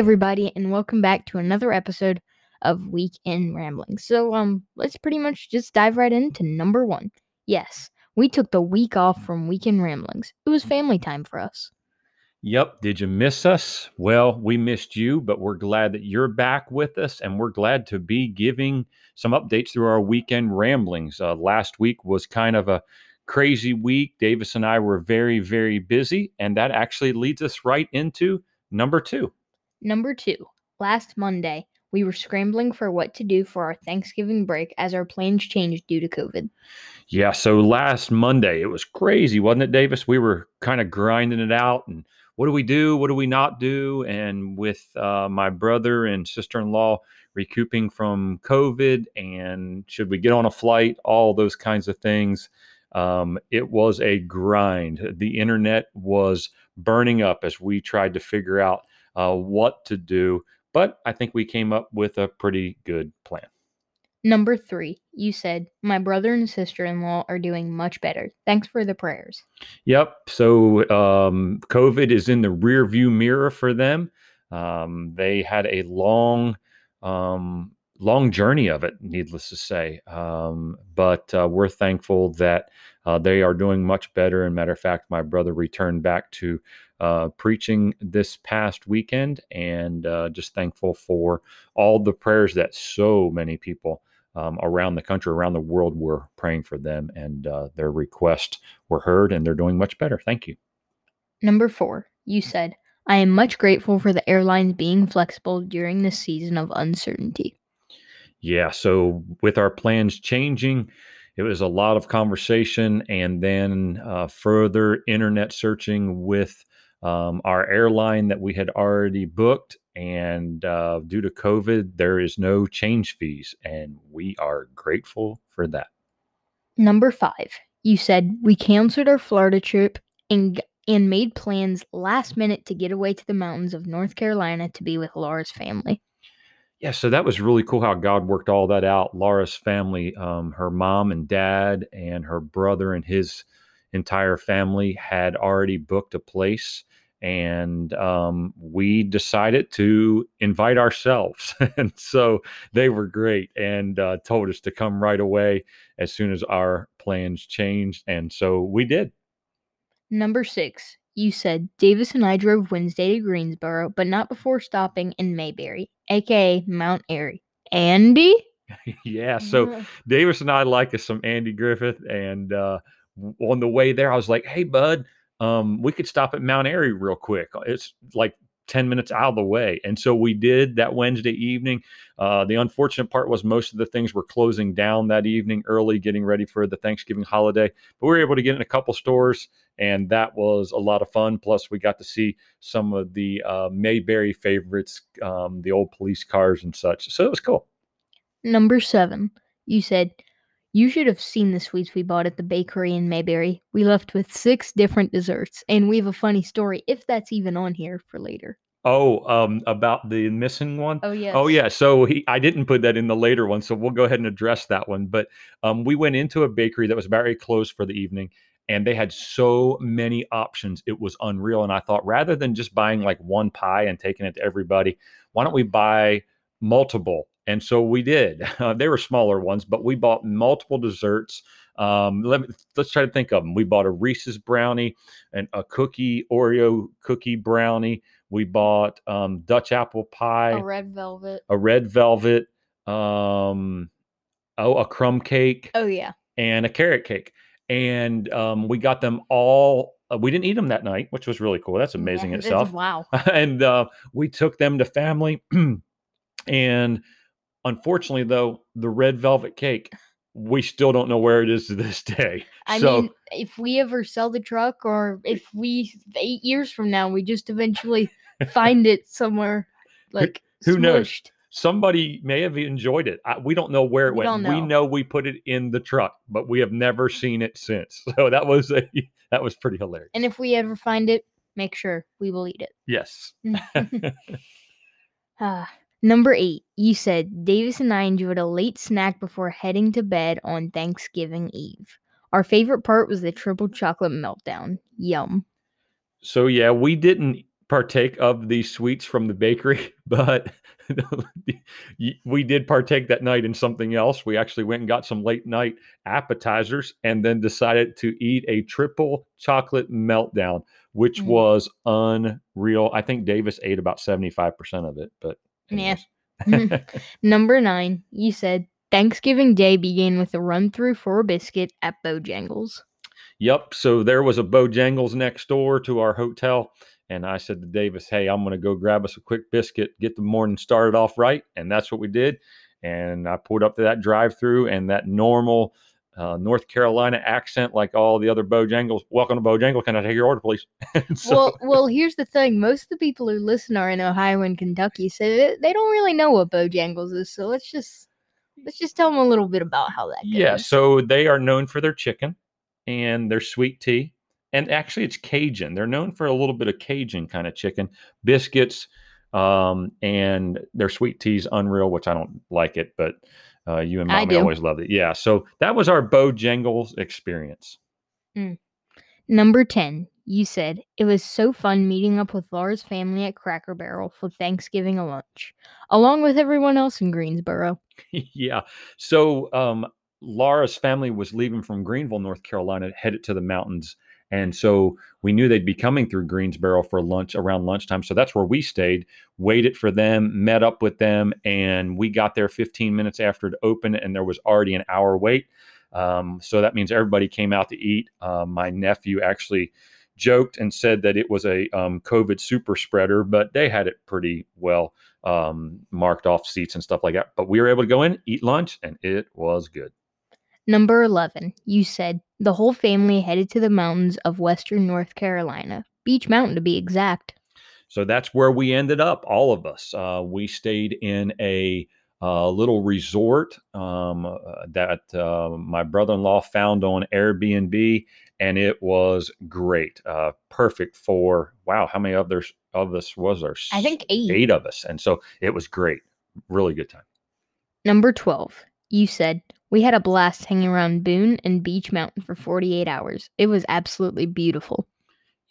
everybody, and welcome back to another episode of Weekend Ramblings. So, um, let's pretty much just dive right into number one. Yes, we took the week off from Weekend Ramblings. It was family time for us. Yep. Did you miss us? Well, we missed you, but we're glad that you're back with us, and we're glad to be giving some updates through our weekend ramblings. Uh, last week was kind of a crazy week. Davis and I were very, very busy, and that actually leads us right into number two. Number two, last Monday, we were scrambling for what to do for our Thanksgiving break as our plans changed due to COVID. Yeah, so last Monday, it was crazy, wasn't it, Davis? We were kind of grinding it out and what do we do? What do we not do? And with uh, my brother and sister in law recouping from COVID and should we get on a flight, all those kinds of things. Um, it was a grind. The internet was burning up as we tried to figure out uh, what to do. But I think we came up with a pretty good plan. Number three, you said, My brother and sister in law are doing much better. Thanks for the prayers. Yep. So um, COVID is in the rear view mirror for them. Um, they had a long, um, long journey of it, needless to say. Um, but uh, we're thankful that uh, they are doing much better. And matter of fact, my brother returned back to uh, preaching this past weekend, and uh, just thankful for all the prayers that so many people um, around the country, around the world, were praying for them, and uh, their requests were heard, and they're doing much better. Thank you. Number four, you said, I am much grateful for the airlines being flexible during this season of uncertainty. Yeah, so with our plans changing, it was a lot of conversation and then uh, further internet searching with um, our airline that we had already booked. And uh, due to COVID, there is no change fees. And we are grateful for that. Number five, you said we canceled our Florida trip and and made plans last minute to get away to the mountains of North Carolina to be with Laura's family. Yeah, so that was really cool how God worked all that out. Laura's family, um, her mom and dad, and her brother and his entire family had already booked a place and um, we decided to invite ourselves. and so they were great and uh, told us to come right away as soon as our plans changed. And so we did. Number six, you said Davis and I drove Wednesday to Greensboro, but not before stopping in Mayberry, aka Mount Airy. Andy? yeah, so Davis and I like us some Andy Griffith. And uh, on the way there, I was like, hey, bud, um, we could stop at Mount Airy real quick. It's like 10 minutes out of the way. And so we did that Wednesday evening. Uh, the unfortunate part was most of the things were closing down that evening early, getting ready for the Thanksgiving holiday. But we were able to get in a couple stores, and that was a lot of fun. Plus, we got to see some of the uh, Mayberry favorites, um, the old police cars and such. So it was cool. Number seven, you said you should have seen the sweets we bought at the bakery in Mayberry. We left with six different desserts, and we have a funny story, if that's even on here for later. Oh, um, about the missing one. Oh yes. Oh yeah. So he, I didn't put that in the later one, so we'll go ahead and address that one. But um, we went into a bakery that was very close for the evening, and they had so many options. It was unreal. And I thought, rather than just buying like one pie and taking it to everybody, why don't we buy multiple and so we did. Uh, they were smaller ones, but we bought multiple desserts. Um, let me, let's try to think of them. We bought a Reese's brownie and a cookie Oreo cookie brownie. We bought um, Dutch apple pie, a red velvet, a red velvet, um, oh, a crumb cake. Oh yeah, and a carrot cake. And um, we got them all. Uh, we didn't eat them that night, which was really cool. That's amazing yeah, itself. Wow. and uh, we took them to family and Unfortunately, though, the red velvet cake, we still don't know where it is to this day. I so, mean, if we ever sell the truck, or if we eight years from now we just eventually find it somewhere, like who, smushed. knows? Somebody may have enjoyed it. I, we don't know where it We went. don't We know. know we put it in the truck, but we have never seen it since. So that was a that was pretty hilarious. And if we ever find it, make sure we will eat it. yes. Ah, number eight, you said Davis and I enjoyed a late snack before heading to bed on Thanksgiving Eve. Our favorite part was the triple chocolate meltdown. Yum. So yeah, we didn't partake of the sweets from the bakery, but we did partake that night in something else. We actually went and got some late night appetizers and then decided to eat a triple chocolate meltdown, which mm. was unreal. I think Davis ate about 75% of it, but anyways. yeah. Hmm. Number nine, you said Thanksgiving Day began with a run through for a biscuit at Bojangles. Yep. So there was a Bojangles next door to our hotel. And I said to Davis, Hey, I'm going to go grab us a quick biscuit, get the morning started off right. And that's what we did. And I pulled up to that drive through and that normal uh, North Carolina accent, like all the other Bojangles. Welcome to Bojangle. Can I take your order, please? so, well, well, here's the thing. Most of the people who listen are in Ohio and Kentucky, so they don't really know what Bojangles is. So let's just let's just tell them a little bit about how that goes. Yeah, so they are known for their chicken and their sweet tea. And actually, it's Cajun. They're known for a little bit of Cajun kind of chicken, biscuits, um, and their sweet tea's unreal, which I don't like it, but uh, you and mommy always loved it. Yeah. So that was our Bojangles experience. Mm. Number 10, you said it was so fun meeting up with Laura's family at Cracker Barrel for Thanksgiving lunch, along with everyone else in Greensboro. yeah. So um, Laura's family was leaving from Greenville, North Carolina, headed to the mountains. And so we knew they'd be coming through Greensboro for lunch around lunchtime. So that's where we stayed, waited for them, met up with them, and we got there 15 minutes after it opened, and there was already an hour wait. Um, so that means everybody came out to eat. Uh, my nephew actually joked and said that it was a um, COVID super spreader, but they had it pretty well um, marked off seats and stuff like that. But we were able to go in, eat lunch, and it was good. Number 11, you said the whole family headed to the mountains of western North Carolina, Beech Mountain to be exact. So that's where we ended up, all of us. Uh, we stayed in a uh, little resort um, uh, that uh, my brother in law found on Airbnb, and it was great. Uh, perfect for, wow, how many others of us was there? I think eight. Eight of us. And so it was great. Really good time. Number 12, you said we had a blast hanging around Boone and Beech Mountain for 48 hours. It was absolutely beautiful.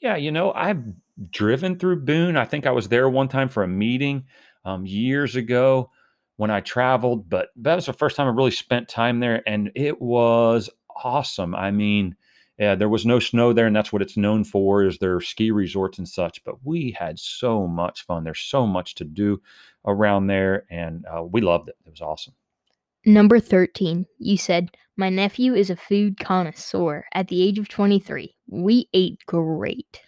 Yeah, you know, I've driven through Boone. I think I was there one time for a meeting um, years ago when I traveled, but that was the first time I really spent time there, and it was awesome. I mean, yeah, there was no snow there, and that's what it's known for is their ski resorts and such. But we had so much fun. There's so much to do around there, and uh, we loved it. It was awesome. Number 13, you said, My nephew is a food connoisseur at the age of 23. We ate great.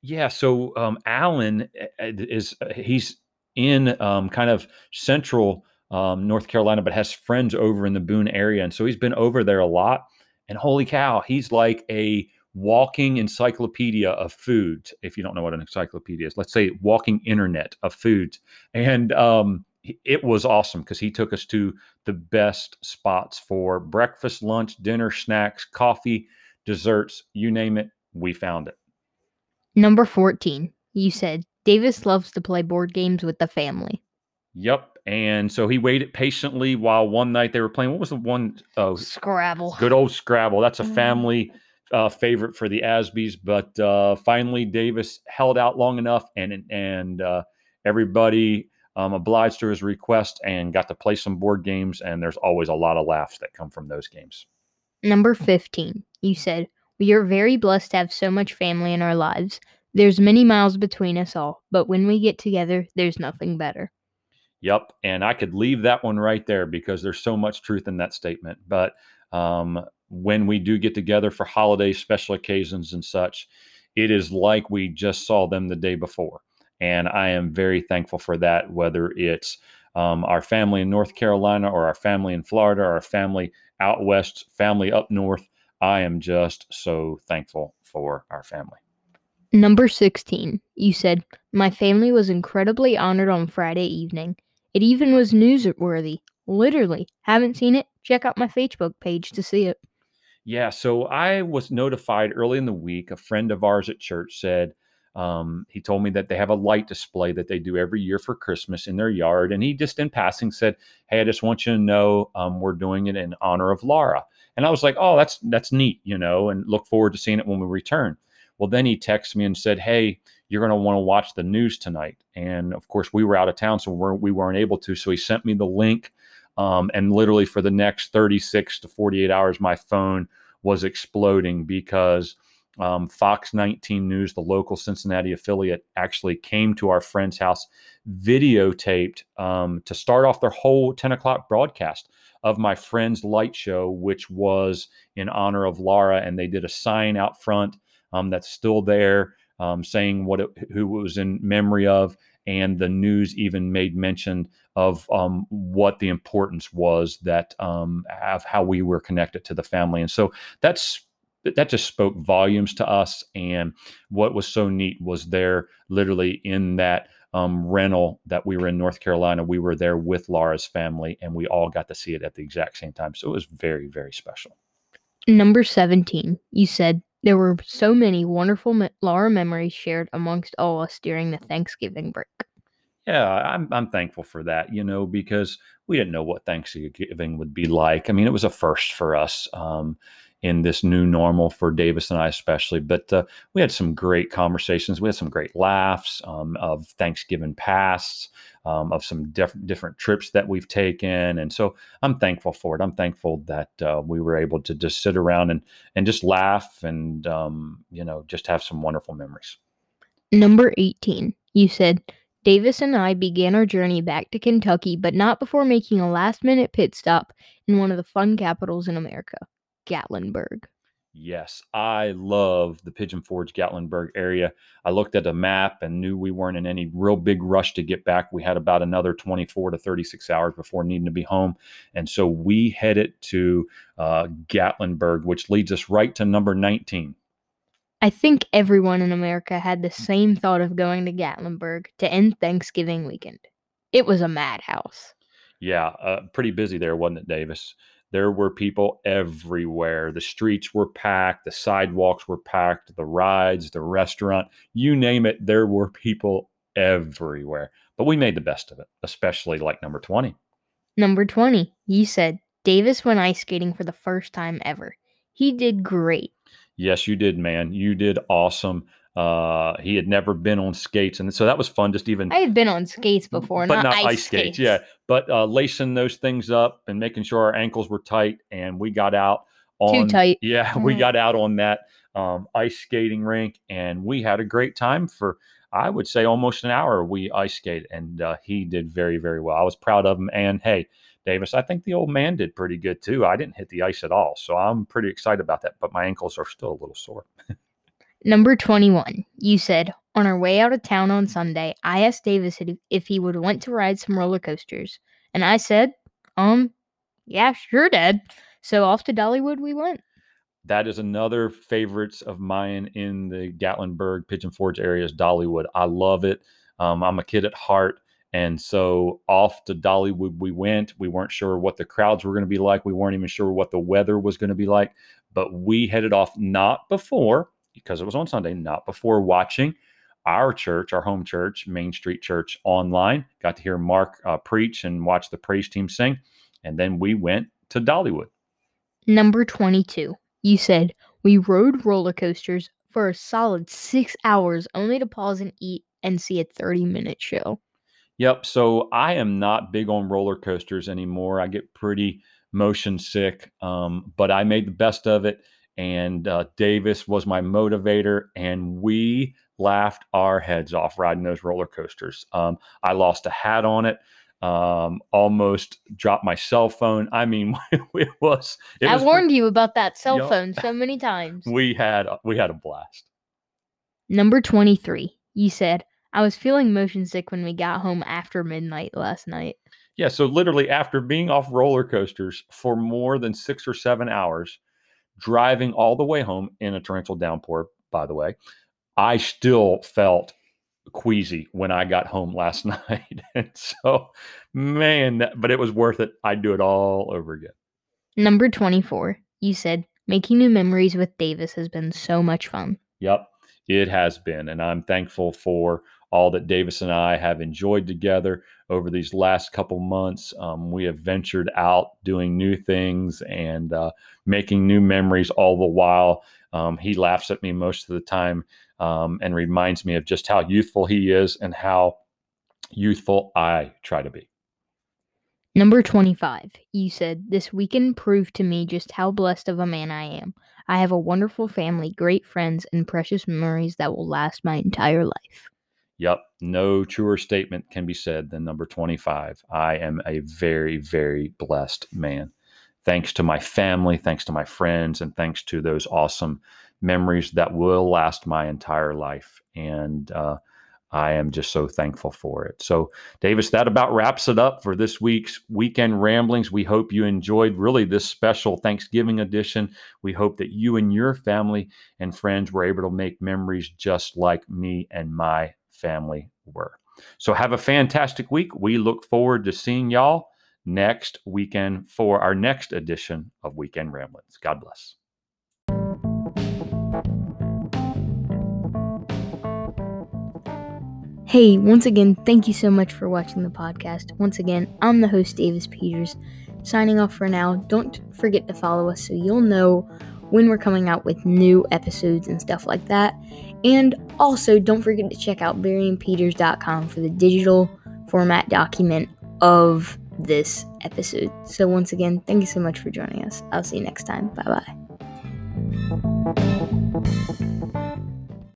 Yeah. So um, Alan eh, eh, is, uh, he's in um, kind of central um, North Carolina, but has friends over in the Boone area. And so he's been over there a lot. And holy cow, he's like a walking encyclopedia of food. If you don't know what an encyclopedia is, let's say walking internet of foods. And um, it was awesome because he took us to the best spots for breakfast, lunch, dinner, snacks, coffee, desserts, you name it, we found it. Number 14, you said Davis loves to play board games with the family. Yep. And so he waited patiently while one night they were playing. What was the one? Oh, Scrabble. Good old Scrabble. That's a mm. family uh, favorite for the Asbys. But uh, finally, Davis held out long enough, and and uh, everybody um, obliged to his request and got to play some board games. And there's always a lot of laughs that come from those games. Number 15, you said, We are very blessed to have so much family in our lives. There's many miles between us all, but when we get together, there's nothing better. Yep. And I could leave that one right there because there's so much truth in that statement. But um, when we do get together for holidays, special occasions, and such, it is like we just saw them the day before. And I am very thankful for that, whether it's um, our family in North Carolina or our family in Florida or our family out west, family up north. I am just so thankful for our family. Number 16, you said, My family was incredibly honored on Friday evening. It even was newsworthy. Literally. Haven't seen it? Check out my Facebook page to see it. Yeah, so I was notified early in the week. A friend of ours at church said, um, he told me that they have a light display that they do every year for Christmas in their yard. And he just in passing said, Hey, I just want you to know um, we're doing it in honor of Laura. And I was like, Oh, that's that's neat, you know, and look forward to seeing it when we return. Well, then he texted me and said, Hey, you're going to want to watch the news tonight. And of course, we were out of town, so we're, we weren't able to. So he sent me the link. Um, and literally for the next 36 to 48 hours, my phone was exploding because um, Fox 19 News, the local Cincinnati affiliate, actually came to our friend's house, videotaped um, to start off their whole 10 o'clock broadcast of my friend's light show, which was in honor of Laura. And they did a sign out front um, that's still there um, saying what it, who it was in memory of. And the news even made mention of um, what the importance was that um, of how we were connected to the family. And so that's that just spoke volumes to us. And what was so neat was there literally in that um, rental that we were in North Carolina, we were there with Laura's family and we all got to see it at the exact same time. So it was very, very special. Number 17, you said there were so many wonderful me- Laura memories shared amongst all us during the Thanksgiving break. Yeah, I'm I'm thankful for that, you know, because we didn't know what Thanksgiving would be like. I mean, it was a first for us. Um, in this new normal for Davis and I, especially. But uh, we had some great conversations. We had some great laughs um, of Thanksgiving pasts, um, of some diff- different trips that we've taken. And so I'm thankful for it. I'm thankful that uh, we were able to just sit around and, and just laugh and, um, you know, just have some wonderful memories. Number 18, you said, Davis and I began our journey back to Kentucky, but not before making a last minute pit stop in one of the fun capitals in America. Gatlinburg. Yes, I love the Pigeon Forge Gatlinburg area. I looked at the map and knew we weren't in any real big rush to get back. We had about another 24 to 36 hours before needing to be home. And so we headed to uh, Gatlinburg, which leads us right to number 19. I think everyone in America had the same thought of going to Gatlinburg to end Thanksgiving weekend. It was a madhouse. Yeah, uh, pretty busy there, wasn't it, Davis? There were people everywhere. The streets were packed, the sidewalks were packed, the rides, the restaurant, you name it, there were people everywhere. But we made the best of it, especially like number 20. Number 20, you said Davis went ice skating for the first time ever. He did great. Yes, you did, man. You did awesome. Uh, he had never been on skates, and so that was fun. Just even I had been on skates before, but not, not ice, ice skates. skates. Yeah, but uh, lacing those things up and making sure our ankles were tight, and we got out on Too tight. Yeah, we Mhm. got out on that um, ice skating rink, and we had a great time for I would say almost an hour. We ice skated, and uh, he did very very well. I was proud of him, and hey. Davis, I think the old man did pretty good too. I didn't hit the ice at all, so I'm pretty excited about that. But my ankles are still a little sore. Number 21, you said, on our way out of town on Sunday, I asked Davis if- he would want to ride some roller coasters. And I said, um, yeah, sure, Dad. So off to Dollywood we went. that is another favorites of mine in the Gatlinburg Pigeon Forge area is Dollywood. I love it. Um, I'm a kid at heart. And so off to Dollywood we went. We weren't sure what the crowds were going to be like. We weren't even sure what the weather was going to be like. But we headed off not before, because it was on Sunday, not before watching our church, our home church, Main Street Church online. Got to hear Mark uh, preach and watch the praise team sing. And then we went to Dollywood. Number 22, you said, we rode roller coasters for a solid six hours only to pause and eat and see a 30 minute show. Yep. So I am not big on roller coasters anymore. I get pretty motion sick, um, but I made the best of it. And uh, Davis was my motivator, and we laughed our heads off riding those roller coasters. Um, I lost a hat on it, um, almost dropped my cell phone. I mean, it was. It I was warned you about that cell phone so many times. We had we had a blast. Number 23, you said, I was feeling motion sick when we got home after midnight last night. Yeah, so literally after being off roller coasters for more than six or seven hours, driving all the way home in a torrential downpour, by the way, I still felt queasy when I got home last night. and so, man, that, but it was worth it. I'd do it all over again. Number 24, you said, making new memories with Davis has been so much fun. Yep, it has been. And I'm thankful for all that Davis and I have enjoyed together over these last couple months. Um, we have ventured out doing new things and uh, making new memories all the while. Um, he laughs at me most of the time um, and reminds me of just how youthful he is and how youthful I try to be. Number 25. You said, This weekend proved to me just how blessed of a man I am. I have a wonderful family, great friends, and precious memories that will last my entire life. Yep, no truer statement can be said than number 25. I am a very, very blessed man. Thanks to my family, thanks to my friends, and thanks to those awesome memories that will last my entire life. And uh, I am just so thankful for it. So, Davis, that about wraps it up for this week's weekend ramblings. We hope you enjoyed really this special Thanksgiving edition. We hope that you and your family and friends were able to make memories just like me and my family were. So, have a fantastic week. We look forward to seeing y'all next weekend for our next edition of Weekend Ramblings. God bless. Hey, once again, thank you so much for watching the podcast. Once again, I'm the host, Davis Peters. Signing off for now. Don't forget to follow us so you'll know when we're coming out with new episodes and stuff like that. And also, don't forget to check out barryandpeters.com for the digital format document of this episode. So, once again, thank you so much for joining us. I'll see you next time. Bye bye.